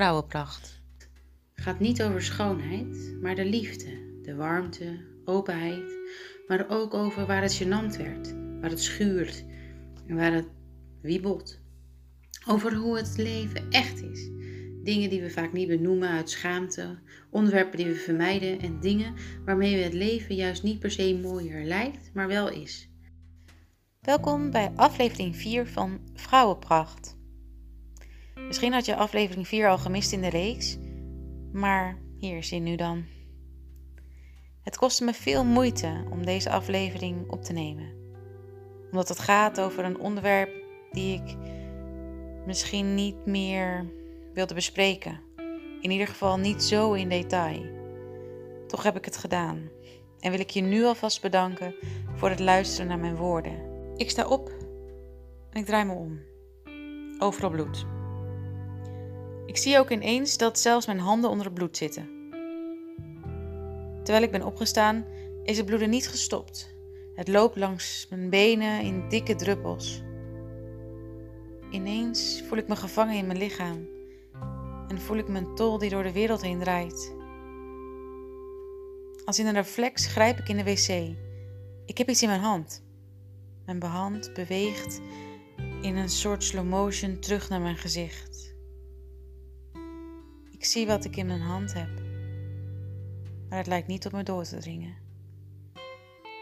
Vrouwenpracht gaat niet over schoonheid, maar de liefde, de warmte, openheid, maar ook over waar het gênant werd, waar het schuurt en waar het wiebelt. Over hoe het leven echt is. Dingen die we vaak niet benoemen uit schaamte, onderwerpen die we vermijden en dingen waarmee we het leven juist niet per se mooier lijkt, maar wel is. Welkom bij aflevering 4 van Vrouwenpracht. Misschien had je aflevering 4 al gemist in de reeks, maar hier is hij nu dan. Het kostte me veel moeite om deze aflevering op te nemen, omdat het gaat over een onderwerp die ik misschien niet meer wilde bespreken. In ieder geval niet zo in detail. Toch heb ik het gedaan en wil ik je nu alvast bedanken voor het luisteren naar mijn woorden. Ik sta op en ik draai me om. Overal bloed. Ik zie ook ineens dat zelfs mijn handen onder het bloed zitten. Terwijl ik ben opgestaan, is het bloeden niet gestopt. Het loopt langs mijn benen in dikke druppels. Ineens voel ik me gevangen in mijn lichaam en voel ik mijn tol die door de wereld heen draait. Als in een reflex grijp ik in de wc. Ik heb iets in mijn hand. Mijn hand beweegt in een soort slow motion terug naar mijn gezicht. Ik zie wat ik in mijn hand heb, maar het lijkt niet op me door te dringen.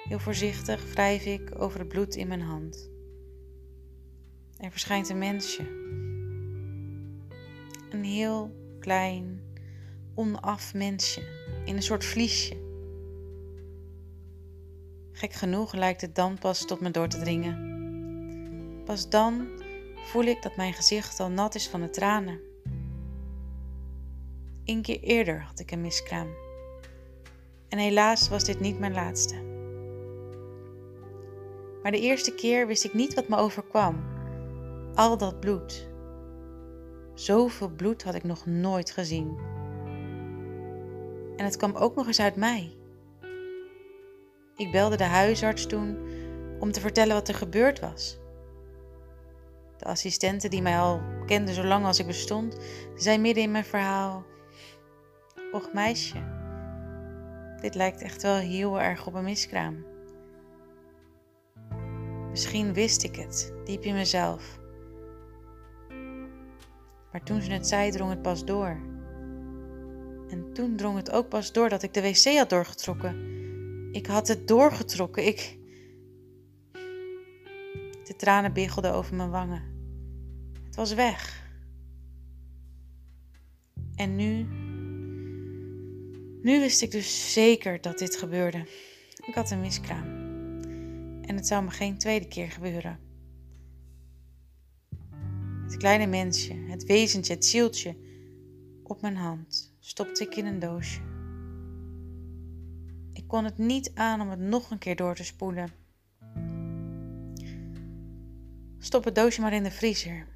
Heel voorzichtig wrijf ik over het bloed in mijn hand. Er verschijnt een mensje. Een heel klein, onaf mensje in een soort vliesje. Gek genoeg lijkt het dan pas tot me door te dringen. Pas dan voel ik dat mijn gezicht al nat is van de tranen. Een keer eerder had ik een miskraam. En helaas was dit niet mijn laatste. Maar de eerste keer wist ik niet wat me overkwam. Al dat bloed. Zoveel bloed had ik nog nooit gezien. En het kwam ook nog eens uit mij. Ik belde de huisarts toen om te vertellen wat er gebeurd was. De assistente die mij al kende zolang als ik bestond, zei midden in mijn verhaal: Och meisje, dit lijkt echt wel heel erg op een miskraam. Misschien wist ik het, diep in mezelf. Maar toen ze het zei, drong het pas door. En toen drong het ook pas door dat ik de wc had doorgetrokken. Ik had het doorgetrokken. Ik. De tranen biggelden over mijn wangen. Het was weg. En nu. Nu wist ik dus zeker dat dit gebeurde. Ik had een miskraam. En het zou me geen tweede keer gebeuren. Het kleine mensje, het wezentje, het zieltje op mijn hand stopte ik in een doosje. Ik kon het niet aan om het nog een keer door te spoelen. Stop het doosje maar in de vriezer,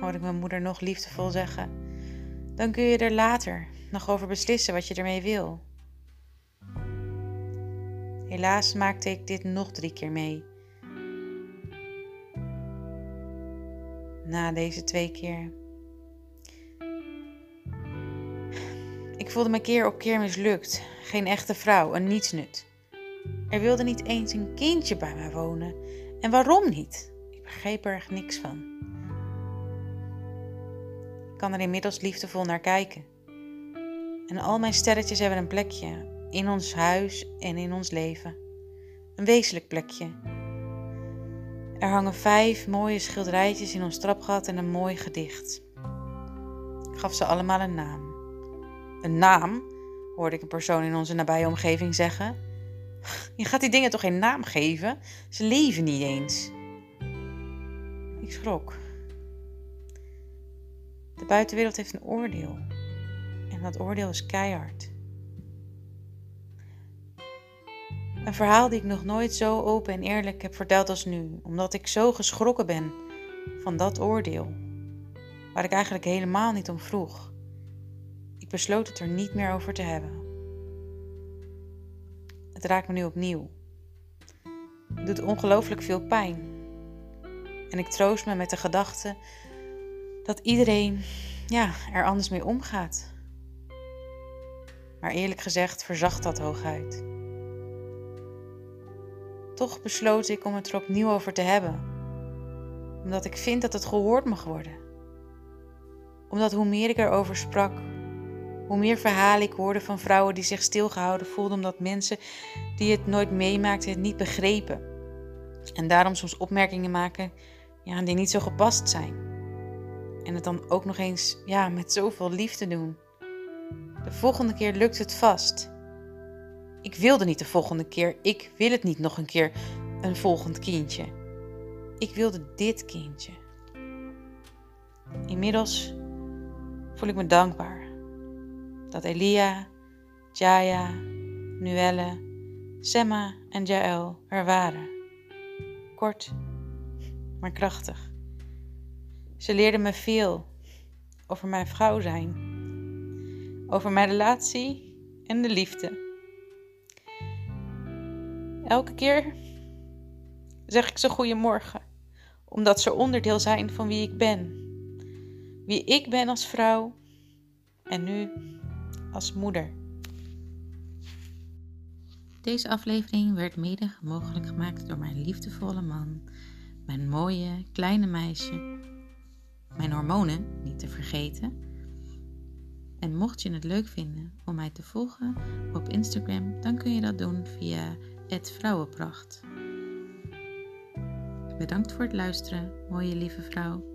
hoorde ik mijn moeder nog liefdevol zeggen. Dan kun je er later nog over beslissen wat je ermee wil. Helaas maakte ik dit nog drie keer mee. Na deze twee keer. Ik voelde me keer op keer mislukt. Geen echte vrouw, een nietsnut. Er wilde niet eens een kindje bij mij wonen. En waarom niet? Ik begreep er niks van. Kan er inmiddels liefdevol naar kijken. En al mijn sterretjes hebben een plekje in ons huis en in ons leven. Een wezenlijk plekje. Er hangen vijf mooie schilderijtjes in ons trapgat en een mooi gedicht. Ik gaf ze allemaal een naam. Een naam, hoorde ik een persoon in onze nabije omgeving zeggen. Je gaat die dingen toch geen naam geven? Ze leven niet eens. Ik schrok. De buitenwereld heeft een oordeel. En dat oordeel is keihard. Een verhaal die ik nog nooit zo open en eerlijk heb verteld als nu, omdat ik zo geschrokken ben van dat oordeel, waar ik eigenlijk helemaal niet om vroeg besloot het er niet meer over te hebben. Het raakt me nu opnieuw. Het doet ongelooflijk veel pijn. En ik troost me met de gedachte dat iedereen ja, er anders mee omgaat. Maar eerlijk gezegd verzacht dat hooguit. Toch besloot ik om het er opnieuw over te hebben, omdat ik vind dat het gehoord mag worden. Omdat hoe meer ik erover sprak, hoe meer verhalen ik hoorde van vrouwen die zich stilgehouden voelden omdat mensen die het nooit meemaakten het niet begrepen. En daarom soms opmerkingen maken ja, die niet zo gepast zijn. En het dan ook nog eens ja, met zoveel liefde doen. De volgende keer lukt het vast. Ik wilde niet de volgende keer. Ik wil het niet nog een keer een volgend kindje. Ik wilde dit kindje. Inmiddels voel ik me dankbaar dat Elia, Jaya, Nuelle, Semma en Jael er waren. Kort, maar krachtig. Ze leerden me veel over mijn vrouw zijn, over mijn relatie en de liefde. Elke keer zeg ik ze goedemorgen, omdat ze onderdeel zijn van wie ik ben. Wie ik ben als vrouw en nu als moeder. Deze aflevering werd mede mogelijk gemaakt door mijn liefdevolle man, mijn mooie kleine meisje, mijn hormonen niet te vergeten. En mocht je het leuk vinden om mij te volgen op Instagram, dan kun je dat doen via Vrouwenpracht. Bedankt voor het luisteren, mooie lieve vrouw.